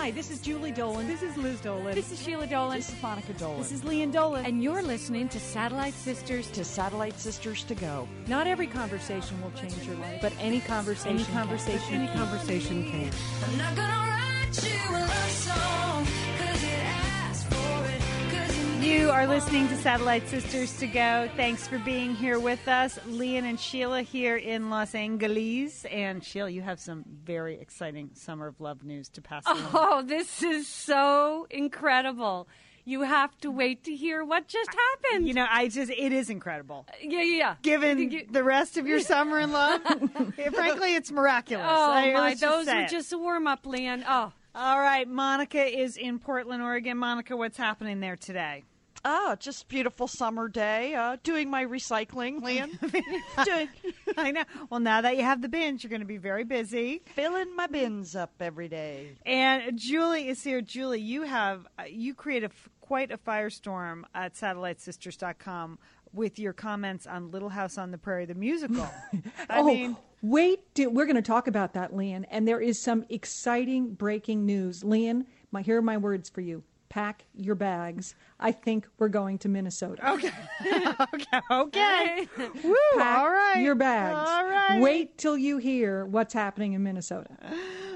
Hi, this is Julie Dolan. This is Liz Dolan. This is Sheila Dolan. This is Monica Dolan. This is Lian Dolan. And you're listening to Satellite Sisters to Satellite Sisters to Go. Not every conversation will change your life, but any conversation, any conversation, can. any conversation can. I'm not gonna write you a love song, You are listening to Satellite Sisters to Go. Thanks for being here with us. Lian and Sheila here in Los Angeles. And Sheila, you have some very exciting Summer of Love news to pass along. Oh, this is so incredible. You have to wait to hear what just happened. You know, I just, it is incredible. Uh, yeah, yeah, yeah. Given You- the rest of your summer in love, frankly, it's miraculous. Oh, I- my. Those were just a warm up, Lian. Oh. All right, Monica is in Portland, Oregon. Monica, what's happening there today? Ah, just beautiful summer day. Uh, doing my recycling, Lian. doing, I know. Well, now that you have the bins, you're going to be very busy. filling my bins up every day. And Julie is here. Julie, you have uh, you create a f- quite a firestorm at SatelliteSisters.com with your comments on Little House on the Prairie, the musical. I oh, mean, wait, till- we're going to talk about that, Lian. And there is some exciting breaking news. Lian, my, here are my words for you. Pack your bags. I think we're going to Minnesota. okay, okay, okay. Woo! Pack all right, your bags. All right. Wait till you hear what's happening in Minnesota.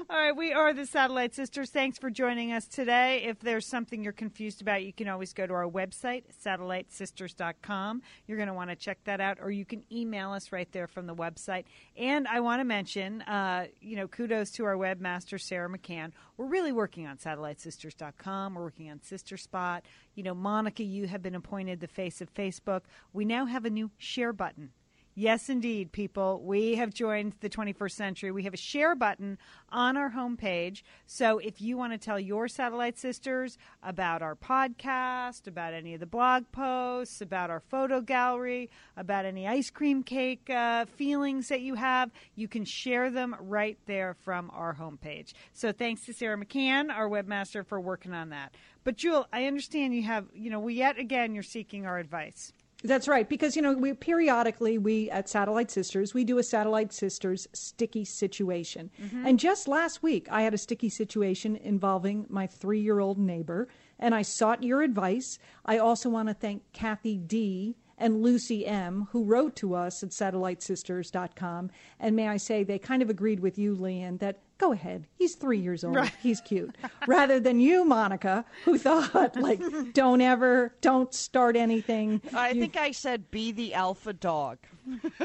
All right, we are the Satellite Sisters. Thanks for joining us today. If there's something you're confused about, you can always go to our website, satellitesisters.com. You're going to want to check that out, or you can email us right there from the website. And I want to mention, uh, you know, kudos to our webmaster, Sarah McCann. We're really working on satellitesisters.com. We're working on Sister Spot. You know, Monica, you have been appointed the face of Facebook. We now have a new share button. Yes, indeed, people. We have joined the 21st century. We have a share button on our homepage. So if you want to tell your satellite sisters about our podcast, about any of the blog posts, about our photo gallery, about any ice cream cake uh, feelings that you have, you can share them right there from our homepage. So thanks to Sarah McCann, our webmaster, for working on that. But Jewel, I understand you have, you know, we yet again you're seeking our advice. That's right, because you know we periodically we at Satellite Sisters we do a Satellite Sisters sticky situation, mm-hmm. and just last week I had a sticky situation involving my three-year-old neighbor, and I sought your advice. I also want to thank Kathy D and Lucy M who wrote to us at SatelliteSisters.com, and may I say they kind of agreed with you, Lian, that go ahead, he's three years old, he's cute, rather than you, Monica, who thought like don't ever, don't start anything I think I said be the alpha dog.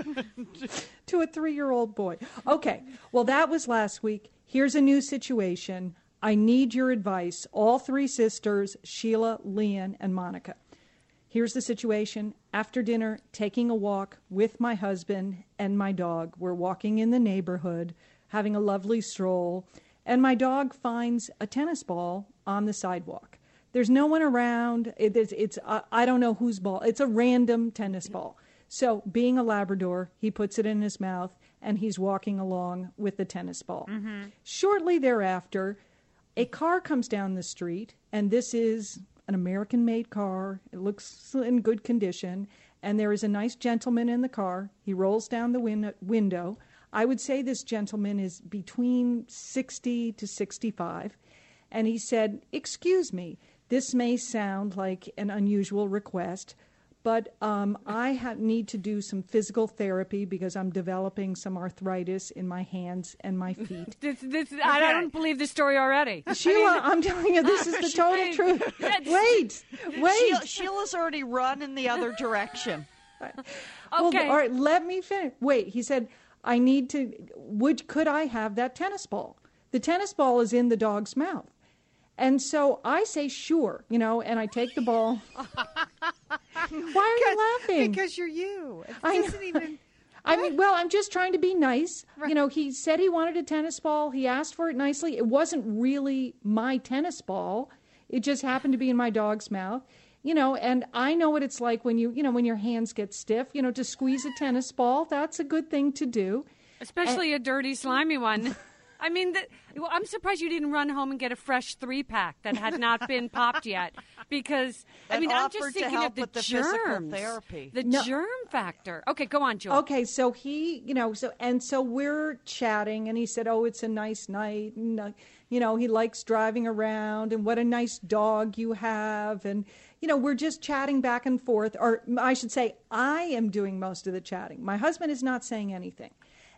to a three year old boy. Okay, well, that was last week. Here's a new situation. I need your advice. All three sisters, Sheila, Lian, and Monica. Here's the situation. After dinner, taking a walk with my husband and my dog. We're walking in the neighborhood, having a lovely stroll, and my dog finds a tennis ball on the sidewalk. There's no one around. It, it's, it's uh, I don't know whose ball. It's a random tennis ball. So, being a Labrador, he puts it in his mouth and he's walking along with the tennis ball. Shortly thereafter, a car comes down the street, and this is an American made car. It looks in good condition, and there is a nice gentleman in the car. He rolls down the win- window. I would say this gentleman is between 60 to 65. And he said, Excuse me, this may sound like an unusual request, but um, I ha- need to do some physical therapy because I'm developing some arthritis in my hands and my feet. This, this, I don't believe this story already. Sheila, I'm telling you, this is the total Wait, truth. Wait, wait. Sheila, Sheila's already run in the other direction. Well, Okay. all right, let me finish. Wait, he said, I need to. Would could I have that tennis ball? The tennis ball is in the dog's mouth, and so I say sure, you know, and I take the ball. Why are you laughing? Because you're you. It I doesn't even. I mean, well, I'm just trying to be nice. You know, he said he wanted a tennis ball. He asked for it nicely. It wasn't really my tennis ball. It just happened to be in my dog's mouth. You know, and I know what it's like when you, you know, when your hands get stiff, you know, to squeeze a tennis ball. That's a good thing to do. Especially a dirty, slimy one. I mean, the, well, I'm surprised you didn't run home and get a fresh three pack that had not been popped yet, because I mean, I'm just thinking of the with the physical germs, therapy. the No. germ factor. Okay, go on, Joel. Okay, so he, you know, so and so we're chatting, and he said, "Oh, it's a nice night, and uh, you know, he likes driving around, and what a nice dog you have, and you know, we're just chatting back and forth, or I should say, I am doing most of the chatting. My husband is not saying anything,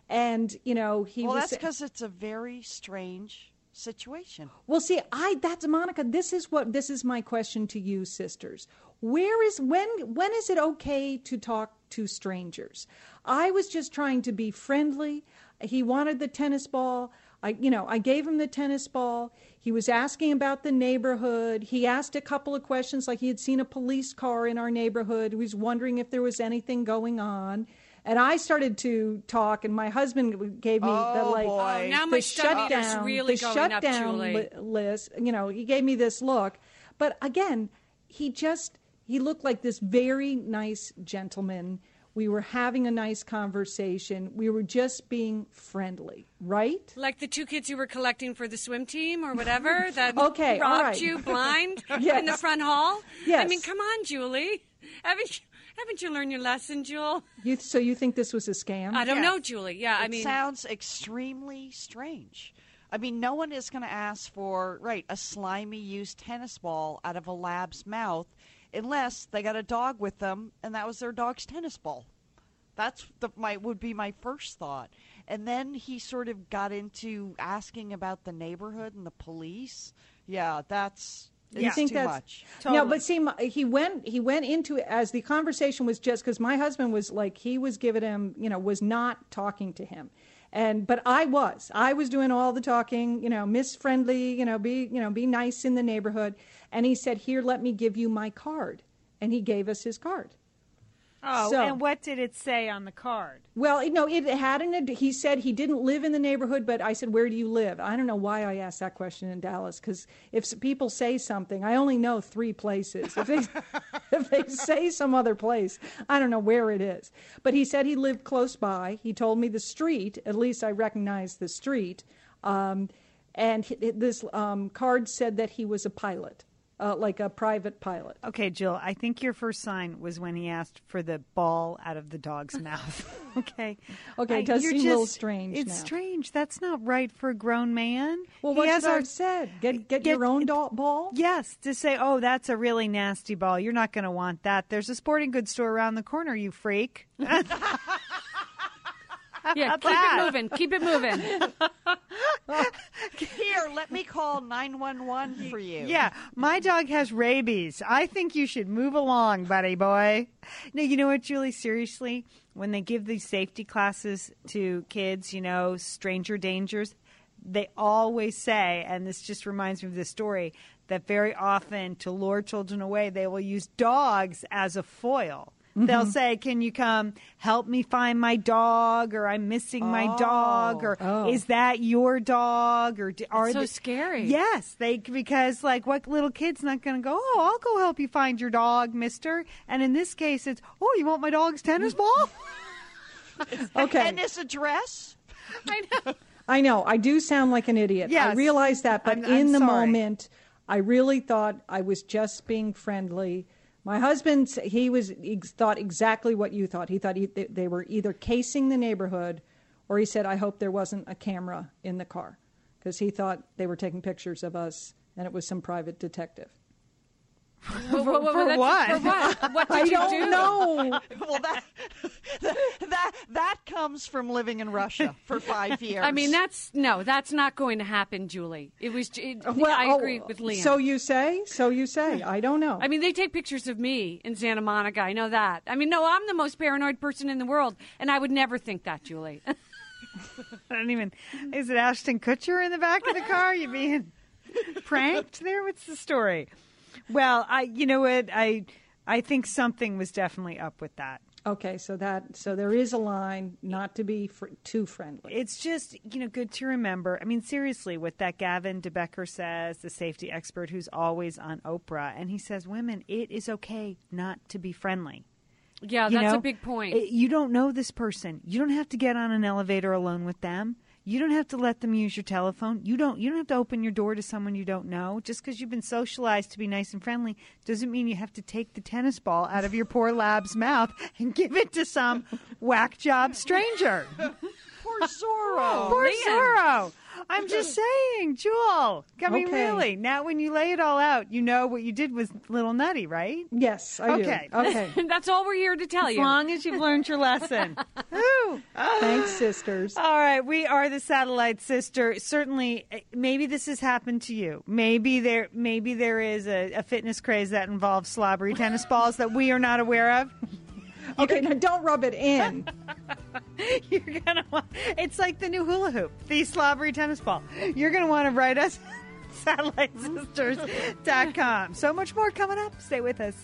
and you know, he well, was that's because it's a very strange situation. Well, see, I that's Monica. This is what this is my question to you, sisters. Where is when when is it okay to talk to strangers? I was just trying to be friendly. He wanted the tennis ball. I you know, I gave him the tennis ball. He was asking about the neighborhood. He asked a couple of questions like he had seen a police car in our neighborhood. He was wondering if there was anything going on. And I started to talk, and my husband gave me the Oh, like boy. Oh, now the my stomach is shutdown, really the going up, shutdown Julie. li- list. You know, he gave me this look, but again, he just he looked like this very nice gentleman. We were having a nice conversation. We were just being friendly, right? Like the two kids you were collecting for the swim team or whatever that Okay, all robbed right. you blind in the front hall. I mean, come on, Julie. Haven't you, haven't you learned your lesson, Jewel? You, so you think this was a scam? I don't Yes. know, Julie. Yeah, I it mean, sounds extremely strange. I mean, no one is going to ask for right a slimy used tennis ball out of a lab's mouth unless they got a dog with them and that was their dog's tennis ball. That's the my would be my first thought. And then he sort of got into asking about the neighborhood and the police. Yeah, that's You it's think too that's much. no? But see, he went he went into it as the conversation was just because my husband was like he was giving him you know was not talking to him, and but I was. I was doing all the talking you know miss friendly you know be you know be nice in the neighborhood, and he said here let me give you my card, and he gave us his card. Oh, So- and what did it say on the card? Well, you know, it had an. ad- He said he didn't live in the neighborhood, but I said, "Where do you live?" I don't know why I asked that question in Dallas because if people say something, I only know three places. If they if they say some other place, I don't know where it is. But he said he lived close by. He told me the street. At least I recognized the street. Um, and this um, card said that he was a pilot, uh, like a private pilot. Okay, Jill, I think your first sign was when he asked for the ball out of the dog's mouth. okay. Okay, it does seem a little strange It's now. strange. That's not right for a grown man. Well, He what has our- said? Get get, Get- your own doll, ball. Yes, to say, oh, that's a really nasty ball. You're not going to want that. There's a sporting goods store around the corner, you freak. yeah, keep that? it moving. Keep it moving. Here, let me call 911 for you. Yeah, my dog has rabies. I think you should move along, buddy boy. No, you know what, Julie? Seriously, when they give these safety classes to kids, you know, stranger dangers, they always say, and this just reminds me of this story, that very often to lure children away, they will use dogs as a foil. They'll mm-hmm. say, "Can you come help me find my dog?" or "I'm missing my dog," or Oh. oh. "Is that your dog?" or d- "Are so they- scary. Yes, they because like what little kid's not going to go? Oh, I'll go help you find your dog, Mister. And in this case, it's oh, you want my dog's tennis ball? Okay. And his address? I know. I know. I do sound like an idiot. I realize that, but I'm- in I'm the sorry. moment, I really thought I was just being friendly. My husband, he was he thought exactly what you thought. He thought he, they- they were either casing the neighborhood, or he said, "I hope there wasn't a camera in the car," because he thought they were taking pictures of us, and it was some private detective. Whoa, whoa, whoa, for what? For what? What did I you don't do? know. well, that, that that comes from living in Russia for five years. I mean, that's no, that's not going to happen, Julie. It was. It, uh, Well, I oh, agree with Lian. So you say? So you say? I don't know. I mean, they take pictures of me in Santa Monica. I know that. I mean, no, I'm the most paranoid person in the world, and I would never think that, Julie. I don't even. Is it Ashton Kutcher in the back of the car? You being pranked there? What's the story? Well, I. You know what? I. I think something was definitely up with that. Okay, so that so there is a line not to be fr- too friendly. It's just, you know, good to remember. I mean, seriously, what that Gavin de Becker says, the safety expert who's always on Oprah, and he says, women, it is okay not to be friendly. yeah, You that's know? a big point. It- you don't know this person. You don't have to get on an elevator alone with them. You don't have to let them use your telephone. You don't. You don't have to open your door to someone you don't know. Just because you've been socialized to be nice and friendly doesn't mean you have to take the tennis ball out of your poor lab's mouth and give it to some whack job stranger. Poor Zorro. Poor Liam. Zorro. I'm just saying, Jewel. I mean, Okay. really. Now, when you lay it all out, you know what you did was a little nutty, right? Yes, I Okay. do. Okay. Okay. That's all we're here to tell you. As long as you've learned your lesson. Ooh. Thanks, sisters. All right, we are the satellite sister. Certainly, eh, maybe this has happened to you. Maybe there, maybe there is a, a fitness craze that involves slobbery tennis balls that we are not aware of. Okay, now don't rub it in. You're gonna want. It's like the new hula hoop, the slobbery tennis ball. You're gonna want to write us. SatelliteSisters.com. So much more coming up. Stay with us.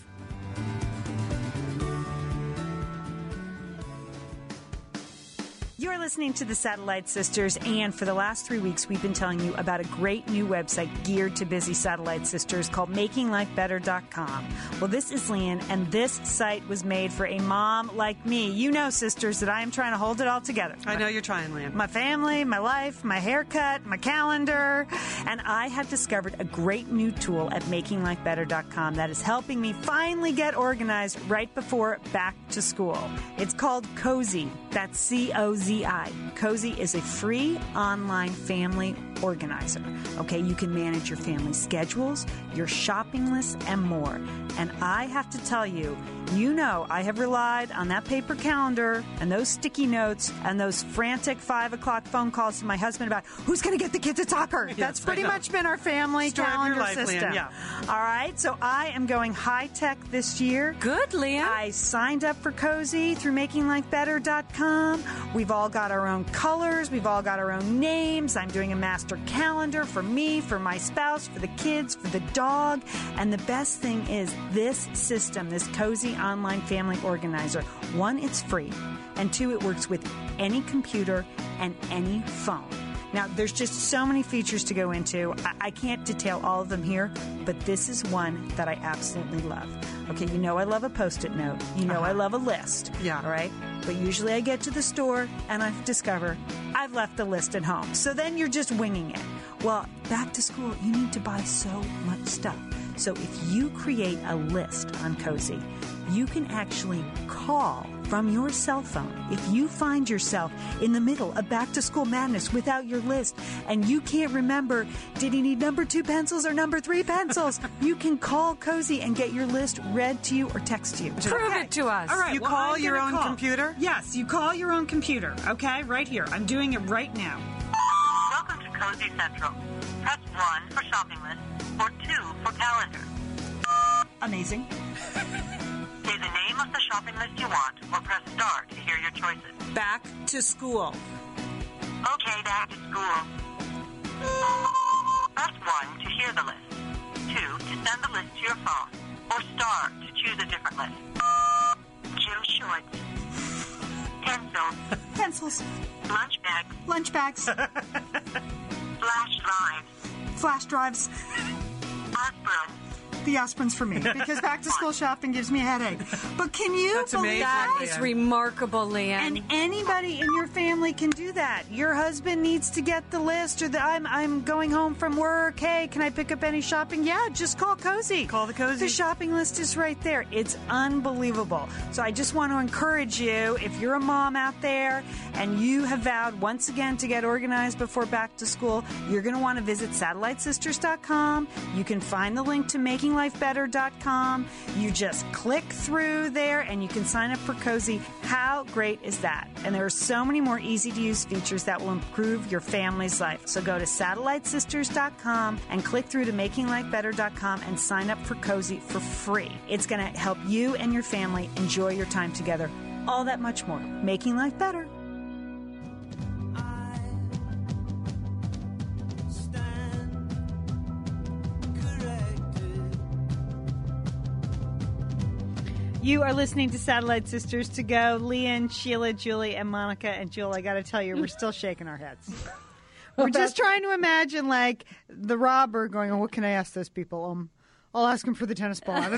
Listening to the Satellite Sisters, and for the last three weeks, we've been telling you about a great new website geared to busy satellite sisters called MakingLifeBetter.com. Well, this is Lian, and this site was made for a mom like me. You know, sisters, that I am trying to hold it all together. I know you're trying, Lian. My family, my life, my haircut, my calendar, and I have discovered a great new tool at MakingLifeBetter.com that is helping me finally get organized right before back to school. It's called Cozi. That's C O Z I. Cozi is a free online family organizer. Okay, you can manage your family schedules, your shopping lists, and more. And I have to tell you, you know, I have relied on that paper calendar and those sticky notes and those frantic five o'clock phone calls to my husband about who's going to get the kids at soccer. That's pretty much been our family Story of your calendar life, system. yeah. All right, so I am going high tech this year. Good, Lian. I signed up for Cozi through MakingLifeBetter.com. We've all got our own colors. We've all got our own names. I'm doing a master calendar for me, for my spouse, for the kids, for the dog. And the best thing is this system, this Cozi online family organizer. One, it's free. And two, it works with any computer and any phone. Now, there's just so many features to go into. I, I can't detail all of them here, but this is one that I absolutely love. Okay, you know I love a post it note. You know I uh-huh. love a list. Yeah. All right? But usually I get to the store and I discover I've left the list at home. So then you're just winging it. Well, back to school, you need to buy so much stuff. So if you create a list on Cozi, you can actually call from your cell phone. If you find yourself in the middle of back to school madness without your list and you can't remember, did he need number two pencils or number three pencils? you can call Cozi and get your list read to you or text to you. Prove it to us. All right. You well, call I'm your own call. computer? Yes, you call your own computer. Okay, right here. I'm doing it right now. Welcome to Cozi Central. Press 1 for shopping list or 2 for calendar. Amazing. Say the name of the shopping list you want or press star to hear your choices. Back to school. Okay, back to school. Press 1 to hear the list. 2 to send the list to your phone or star to choose a different list. Gym shorts. Pencils. Pencils, Lunch bags. lunch bags, Flash drives. flash drives. Aspirin. The aspirin's for me because back to school shopping gives me a headache. But can you That's believe amazing. that? That is Yeah. remarkable, Lian. And anybody in your family can do that. Your husband needs to get the list, or the, I'm I'm going home from work. Hey, can I pick up any shopping? Yeah, just call Cozi. Call the Cozi. The shopping list is right there. It's unbelievable. So I just want to encourage you, if you're a mom out there and you have vowed once again to get organized before back to school, you're going to want to visit SatelliteSisters.com. You can find the link to MakingLifeBetter.com. You just click through there and you can sign up for Cozi. How great is that? And there are so many more easy to use features that will improve your family's life. So go to SatelliteSisters.com and click through to MakingLifeBetter.com and sign up for Cozi for free. It's going to help you and your family enjoy your time together. All that much more. Making life better. You are listening to Satellite Sisters to Go. Lian, Sheila, Julie, and Monica. And Jewel, I got to tell you, we're still shaking our heads. We're just trying to imagine, like, the robber going, oh, what can I ask those people? Um, I'll ask them for the tennis ball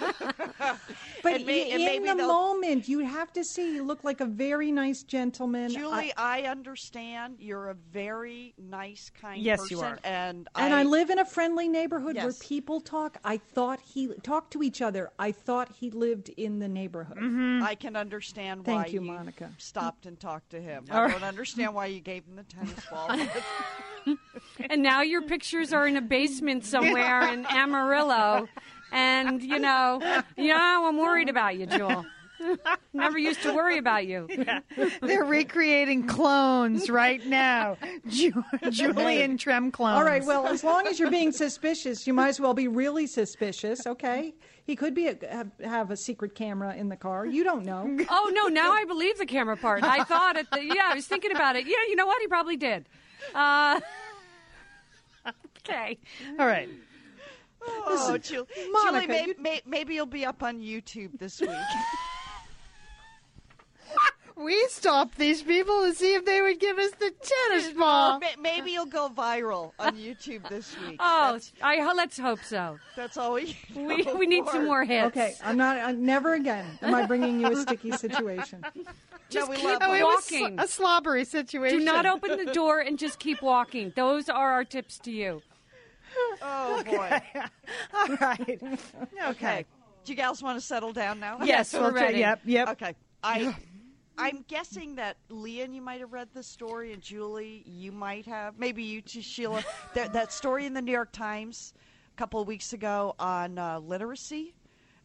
out of their door. But may- in maybe the they'll- moment, you have to see you look like a very nice gentleman. Julie, I- I, understand. You're a very nice, kind Yes, person, you are. and and I, live in a friendly neighborhood where people talk. I thought he talked to each other. I thought he lived in the neighborhood. Mm-hmm. I can understand Thank why you, Monica. stopped and talked to him. All I right. don't understand why you gave him the tennis ball. And now your pictures are in a basement somewhere in Amarillo. And, you know, you know, I'm worried about you, Jewel. Never used to worry about you. They're recreating clones right now. Ju- Julian Trem clones. All right. Well, as long as you're being suspicious, you might as well be really suspicious. Okay. He could be a, have, have a secret camera in the car. You don't know. Oh, no, now I believe the camera part. I thought it, yeah, I was thinking about it. Yeah, you know what? He probably did. Uh, okay. All right. Oh, Julie, Monica, Julie may, you- may, maybe you'll be up on YouTube this week. We stopped these people to see if they would give us the tennis ball. May- maybe you'll go viral on YouTube this week. Oh, that's, I let's hope so. that's all we. We, we need some more hits. Okay. I'm not. i never again am I bringing you a sticky situation. Just keep Oh, it. it was walking. a slobbery situation. Do not open the door and just keep walking. Those are our tips to you. Oh boy. All right. Okay. Do you gals want to settle down now? Yes, we're we'll try- ready. Yep. Yep. Okay. I I'm guessing that Lian, you might have read the story, and Julie, you might have. Maybe you too, Sheila. that, that story in the New York Times a couple of weeks ago on uh, literacy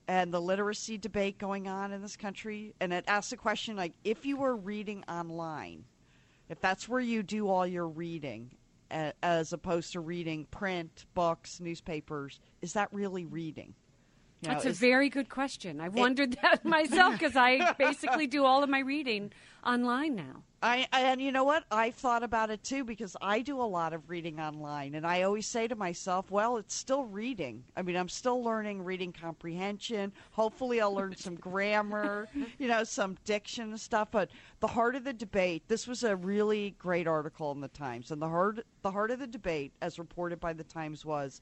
and the literacy debate going on in this country, and it asked the question like, if you were reading online, if that's where you do all your reading, a- as opposed to reading print, books, newspapers, is that really reading? You know, That's a is- very good question. I've wondered that myself because I basically do all of my reading online now. I and you know what? I thought about it too because I do a lot of reading online, and I always say to myself, "Well, it's still reading. I mean, I'm still learning reading comprehension. Hopefully, I'll learn some grammar, you know, some diction and stuff." But the heart of the debate. This was a really great article in the Times, and the heart the heart of the debate, as reported by the Times, was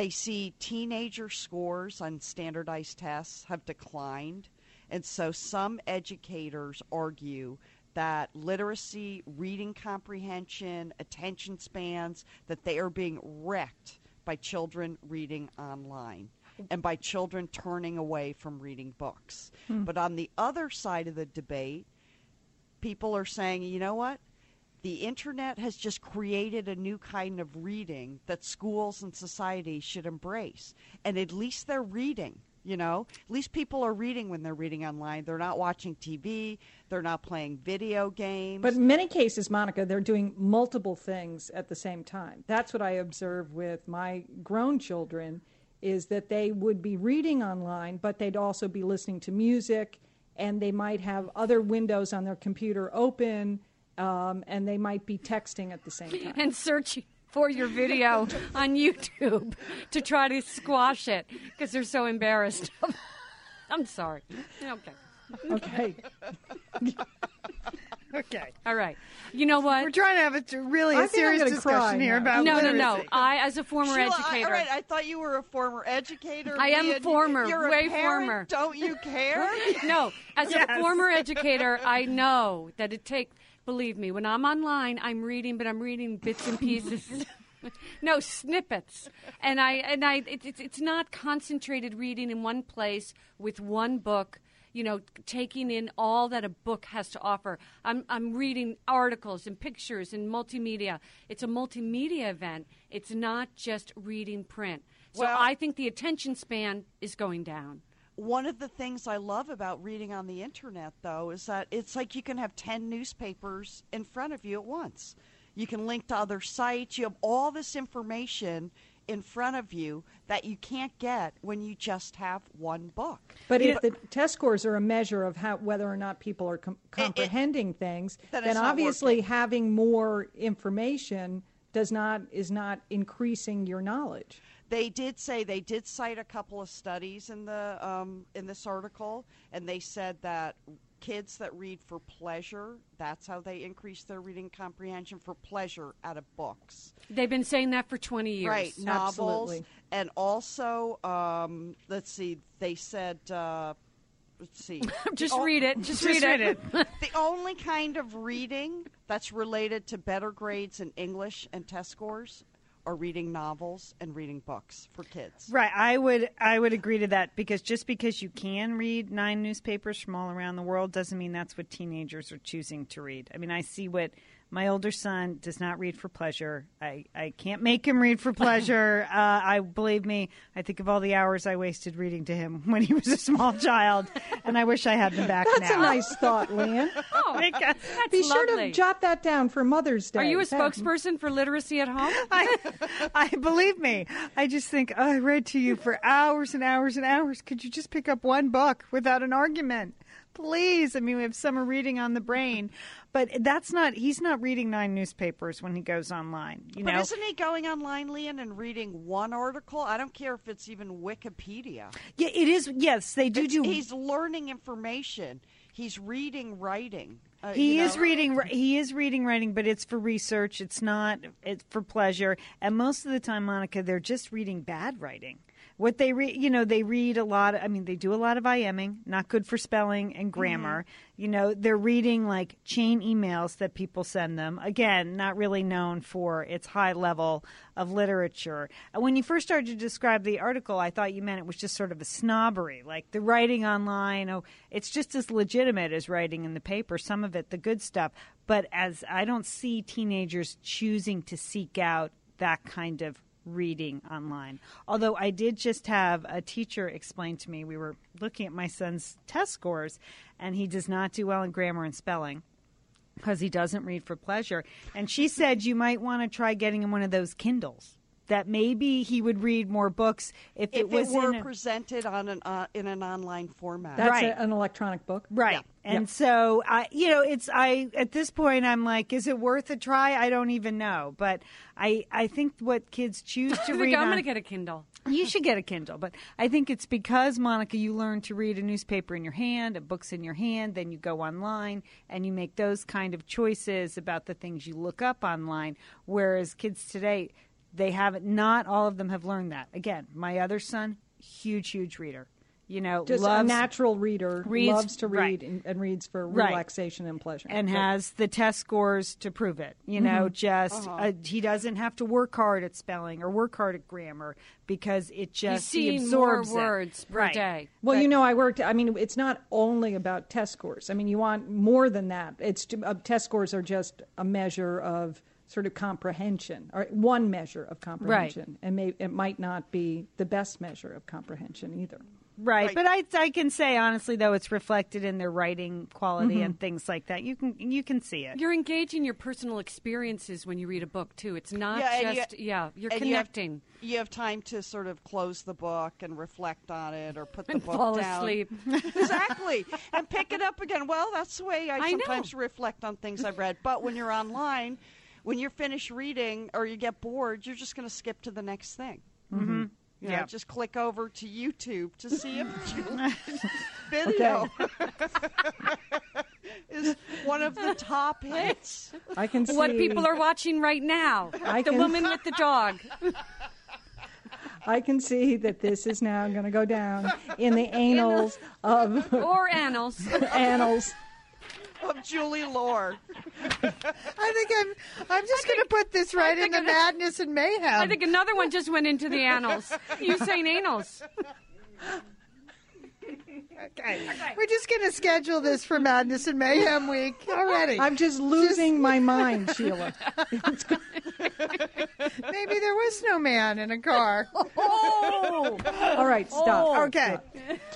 they see teenager scores on standardized tests have declined. And so some educators argue that literacy, reading comprehension, attention spans, that they are being wrecked by children reading online and by children turning away from reading books. Hmm. But on the other side of the debate, people are saying, you know what? The internet has just created a new kind of reading that schools and society should embrace. And at least they're reading, you know? At least people are reading when they're reading online. They're not watching TV, they're not playing video games. But in many cases, Monica, they're doing multiple things at the same time. That's what I observe with my grown children is that they would be reading online, but they'd also be listening to music, and they might have other windows on their computer open, um, and they might be texting at the same time. And searching for your video on YouTube to try to squash it because they're so embarrassed. I'm sorry. Okay. Okay. Okay. All right. You know what? We're trying to have a t- really I a think I'm serious discussion cry here now. about no, no, no. I, as a former Sheila, I, educator, all right, I thought you were a former educator. I am Leah. former, You're a parent, former. Don't you care? no, as Yes. a former educator, I know that it takes. Believe me, when I'm online, I'm reading, but I'm reading bits and pieces. no snippets, and I and I. It, it's it's not concentrated reading in one place with one book. You know, taking in all that a book has to offer. I'm I'm reading articles and pictures and multimedia. It's a multimedia event. It's not just reading print. So Well- I think the attention span is going down. One of the things I love about reading on the internet, though, is that it's like you can have 10 newspapers in front of you at once. You can link to other sites. You have all this information in front of you that you can't get when you just have one book. But if the test scores are a measure of how whether or not people are com- comprehending things, Then then obviously having more information does not is not increasing your knowledge. They did say they did cite a couple of studies in the um, in this article, and they said that kids that read for pleasure, that's how they increase their reading comprehension for pleasure out of books. They've been saying that for 20 years. Right, novels. Absolutely. And also, um, let's see, they said, uh, let's see. Just o- read it. Just, Just read, read it. The only kind of reading that's related to better grades in English and test scores are reading novels and reading books for kids. Right, I would I would agree to that because just because you can read nine newspapers from all around the world doesn't mean that's what teenagers are choosing to read. I mean, I see what my older son does not read for pleasure. I, I can't make him read for pleasure. uh, I believe me. I think of all the hours I wasted reading to him when he was a small child, and I wish I had them back now. That's now. a nice thought, Lian. Oh, Because- that's Be sure lovely. to jot that down for Mother's Day. Are you a spokesperson for literacy at home? I, I believe me. I just think oh, I read to you for hours and hours and hours. Could you just pick up one book without an argument? Please. I mean, we have summer reading on the brain, but that's not. He's not reading nine newspapers when he goes online. You But know, isn't he going online, Lian, and reading one article? I don't care if it's even Wikipedia. yeah, it is. Yes, they do It's- do. He's learning information. He's reading writing. Uh, He you is know. reading. He is reading writing, but it's for research. It's not. It's for pleasure. And most of the time, Monica, they're just reading bad writing. What they read, you know, they read a lot. Of, I mean, they do a lot of IMing, not good for spelling and grammar. Mm-hmm. You know, they're reading like chain emails that people send them. Again, not really known for its high level of literature. When you first started to describe the article, I thought you meant it was just sort of a snobbery, like the writing online. Oh, it's just as legitimate as writing in the paper. Some of it, the good stuff. But as I don't see teenagers choosing to seek out that kind of reading online. Although I did just have a teacher explain to me, we were looking at my son's test scores, and he does not do well in grammar and spelling because he doesn't read for pleasure. And she said you might want to try getting him one of those Kindles. That maybe he would read more books if, If it was were a, presented on an uh, in an online format. That's Right. a- an electronic book. Right. Yeah. And so I you know, it's I at this point I'm like, is it worth a try? I don't even know. But I I think what kids choose to read I'm going to get a Kindle. you should get a Kindle, but I think it's because Monica, you learn to read a newspaper in your hand, a book's in your hand, then you go online and you make those kind of choices about the things you look up online. Whereas kids today, they haven't. Not all of them have learned that. Again, my other son, huge, huge reader. You know, Just a natural reader, reads- loves to read right. and, and reads for Right. relaxation and pleasure. and Good. has the test scores to prove it. You know, just uh, he doesn't have to work hard at spelling or work hard at grammar because it just he seeing more absorbs it. words per Right. day. Well, But- you know, I worked. I mean, it's not only about test scores. I mean, you want more than that. It's uh, test scores are just a measure of sort of comprehension, or one measure of comprehension, and may, it might not be the best measure of comprehension either. Right. Right. but I I can say honestly though it's reflected in their writing quality Mm-hmm. and things like that. You can you can see it. You're engaging your personal experiences when you read a book too. It's not Yeah, and you- just yeah. You're and you have- connecting. You have time to sort of close the book and reflect on it, or put the And book fall down. asleep. exactly, and pick it up again. Well, that's the way I, I know. sometimes reflect on things I've read. But when you're online, when you're finished reading or you get bored, you're just going to skip to the next thing. Mm-hmm. You know, Yeah. just click over to YouTube to see a video is one of the top hits. I can see What people are watching right now. I the can- woman with the dog. I can see that this is now going to go down in the annals of Or annals. annals. Of Julie Lore. I think I'm I'm just going to put this right in think the it- madness and mayhem. I think another one just went into the annals. You saying annals. Okay. We're just going to schedule this for Madness and Mayhem week already. I'm just losing my mind, Sheila. Maybe there was no man in a car. Oh, All right, stop. Oh. Okay.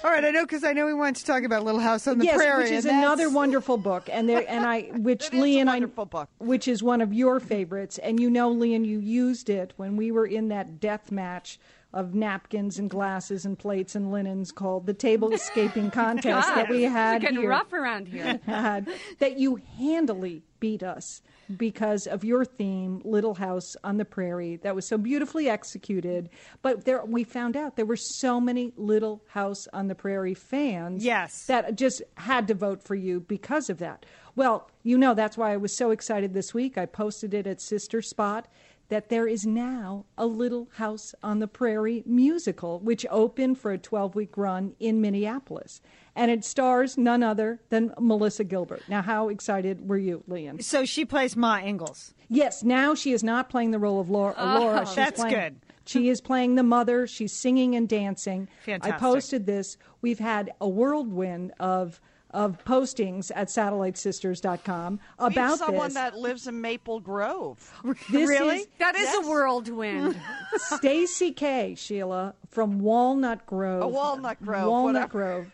All right, I know because I know we want to talk about Little House on the yes, Prairie. which is another wonderful book, and there, and I, which Lee a and I, wonderful book. which is one of your favorites, and you know, Lee, and you used it when we were in that death match of napkins and glasses and plates and linens called the tablescaping contest that we had getting here rough around here. had that you handily beat us because of your theme, Little House on the Prairie, that was so beautifully executed. But there, we found out there were so many Little House on the Prairie fans, Yes. that just had to vote for you because of that. Well, you know that's why I was so excited this week. I posted it at Sister Spot that there is now a Little House on the Prairie musical, which opened for a 12 week run in Minneapolis. And it stars none other than Melissa Gilbert. Now, how excited were you, Lian? So she plays Ma Ingalls. Yes, now she is not playing the role of Laura. Oh, Laura. She's Oh, that's playing- good. She is playing the mother. She's singing and dancing. Fantastic. I posted this. We've had a whirlwind of of postings at satellitesisters.com We have about someone this. that lives in Maple Grove. This Really? is That is Yes. a whirlwind. Stacy K. Sheila from Walnut Grove. Oh, Walnut Grove, Walnut whatever. Grove.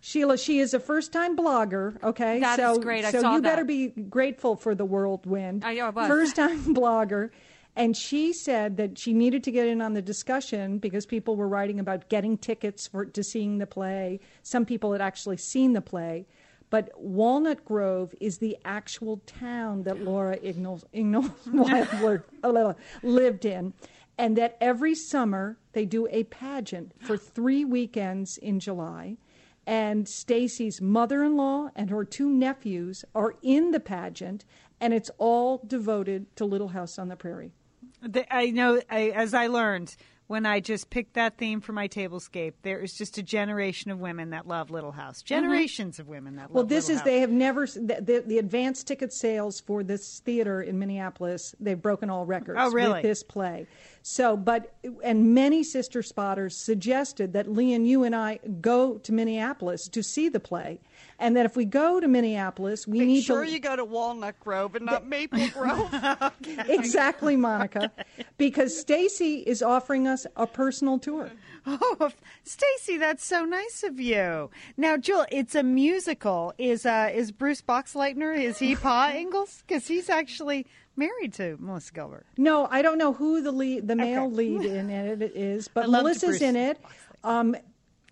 Sheila, she is a first-time blogger. Okay, That so is great. I so saw you better be grateful for the whirlwind. I know, I was. First-time blogger, and she said that she needed to get in on the discussion because people were writing about getting tickets for to seeing the play. Some people had actually seen the play. But Walnut Grove is the actual town that Laura Ingalls, uh, lived in, and that every summer they do a pageant for three weekends in July. And Stacy's mother-in-law and her two nephews are in the pageant, and it's all devoted to Little House on the Prairie. The, I know, I, as I learned when I just picked that theme for my tablescape, there is just a generation of women that love Little House. Mm-hmm. Generations of women that love Well, this Little is House. they have never the, the, the advanced ticket sales for this theater in Minneapolis. They've broken all records Oh, really? with this play. So, but and many sister spotters suggested that Lee and you and I go to Minneapolis to see the play, and that if we go to Minneapolis, we need to. Make need sure to you go to Walnut Grove and not Maple Grove. exactly, Monica, because Stacy is offering us a personal tour. Oh, Stacy, that's so nice of you. Now, Jewel, it's a musical. Is uh, is Bruce Boxleitner? Is he Pa Ingalls? Because he's actually married to Melissa Gilbert. No, I don't know who the lead, the male Okay. lead in it is, but Melissa's in it. Um,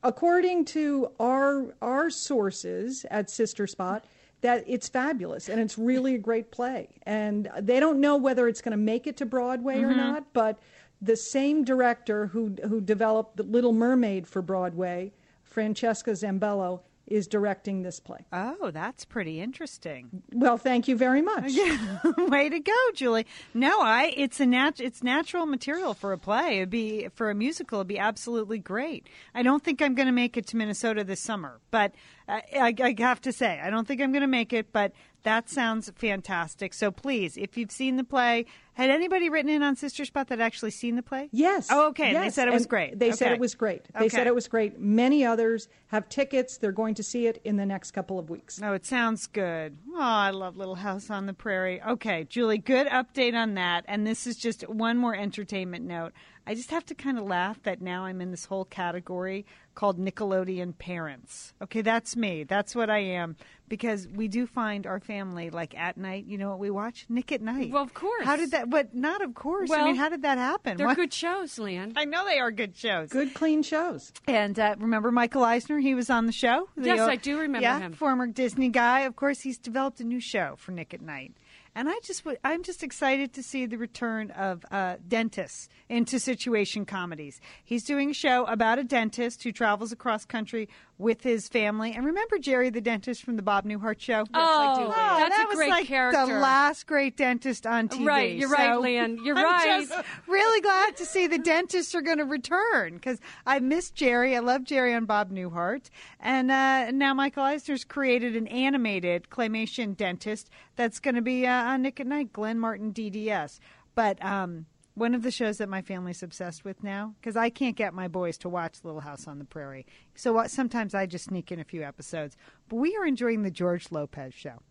according to our our sources at Sister Spot, that it's fabulous and it's really a great play. And they don't know whether it's going to make it to Broadway or mm-hmm. not, but the same director who who developed The Little Mermaid for Broadway, Francesca Zambello, is directing this play. Oh, that's pretty interesting. Well, thank you very much. Yeah. Way to go, Julie. No, I it's a nat it's natural material for a play. It'd be for a musical. It'd be absolutely great. I don't think I'm going to make it to Minnesota this summer, but I, I, I have to say I don't think I'm going to make it. But that sounds fantastic. So please, if you've seen the play, had anybody written in on Sister Spot that actually seen the play? Yes. Oh, okay. And they said it was and great. They said it was great. They said it was great. Many others have tickets. They're going to see it in the next couple of weeks. Oh, it sounds good. Oh, I love Little House on the Prairie. Okay, Julie, good update on that. And this is just one more entertainment note. I just have to kind of laugh that now I'm in this whole category called Nickelodeon parents. Okay, that's me. That's what I am because we do find our family like at night. You know what we watch? Nick at Night. Well, of course. How did that? But not of course. I Well, mean, how did that happen? They're What- good shows, Lian. I know they are good shows. Good, clean shows. And uh, remember Michael Eisner? He was on the show. The, Yes, uh, I do remember yeah, him. Former Disney guy. Of course, he's developed a new show for Nick at Night. And I just, w- I'm just excited to see the return of uh, dentists into situation comedies. He's doing a show about a dentist who travels across country with his family. And remember Jerry the dentist from the Bob Newhart show? Oh, that's that was like character. the last great dentist on TV. Right, you're right, So Lian. You're I'm right. just really glad to see the dentists are going to return because I miss Jerry. I love Jerry on Bob Newhart, and uh, now Michael Eisner's created an animated claymation dentist that's going to be uh, on Nick at Night, Glenn Martin DDS. But um, one of the shows that my family's obsessed with now because I can't get my boys to watch Little House on the Prairie, so uh, sometimes I just sneak in a few episodes. But we are enjoying the George Lopez show.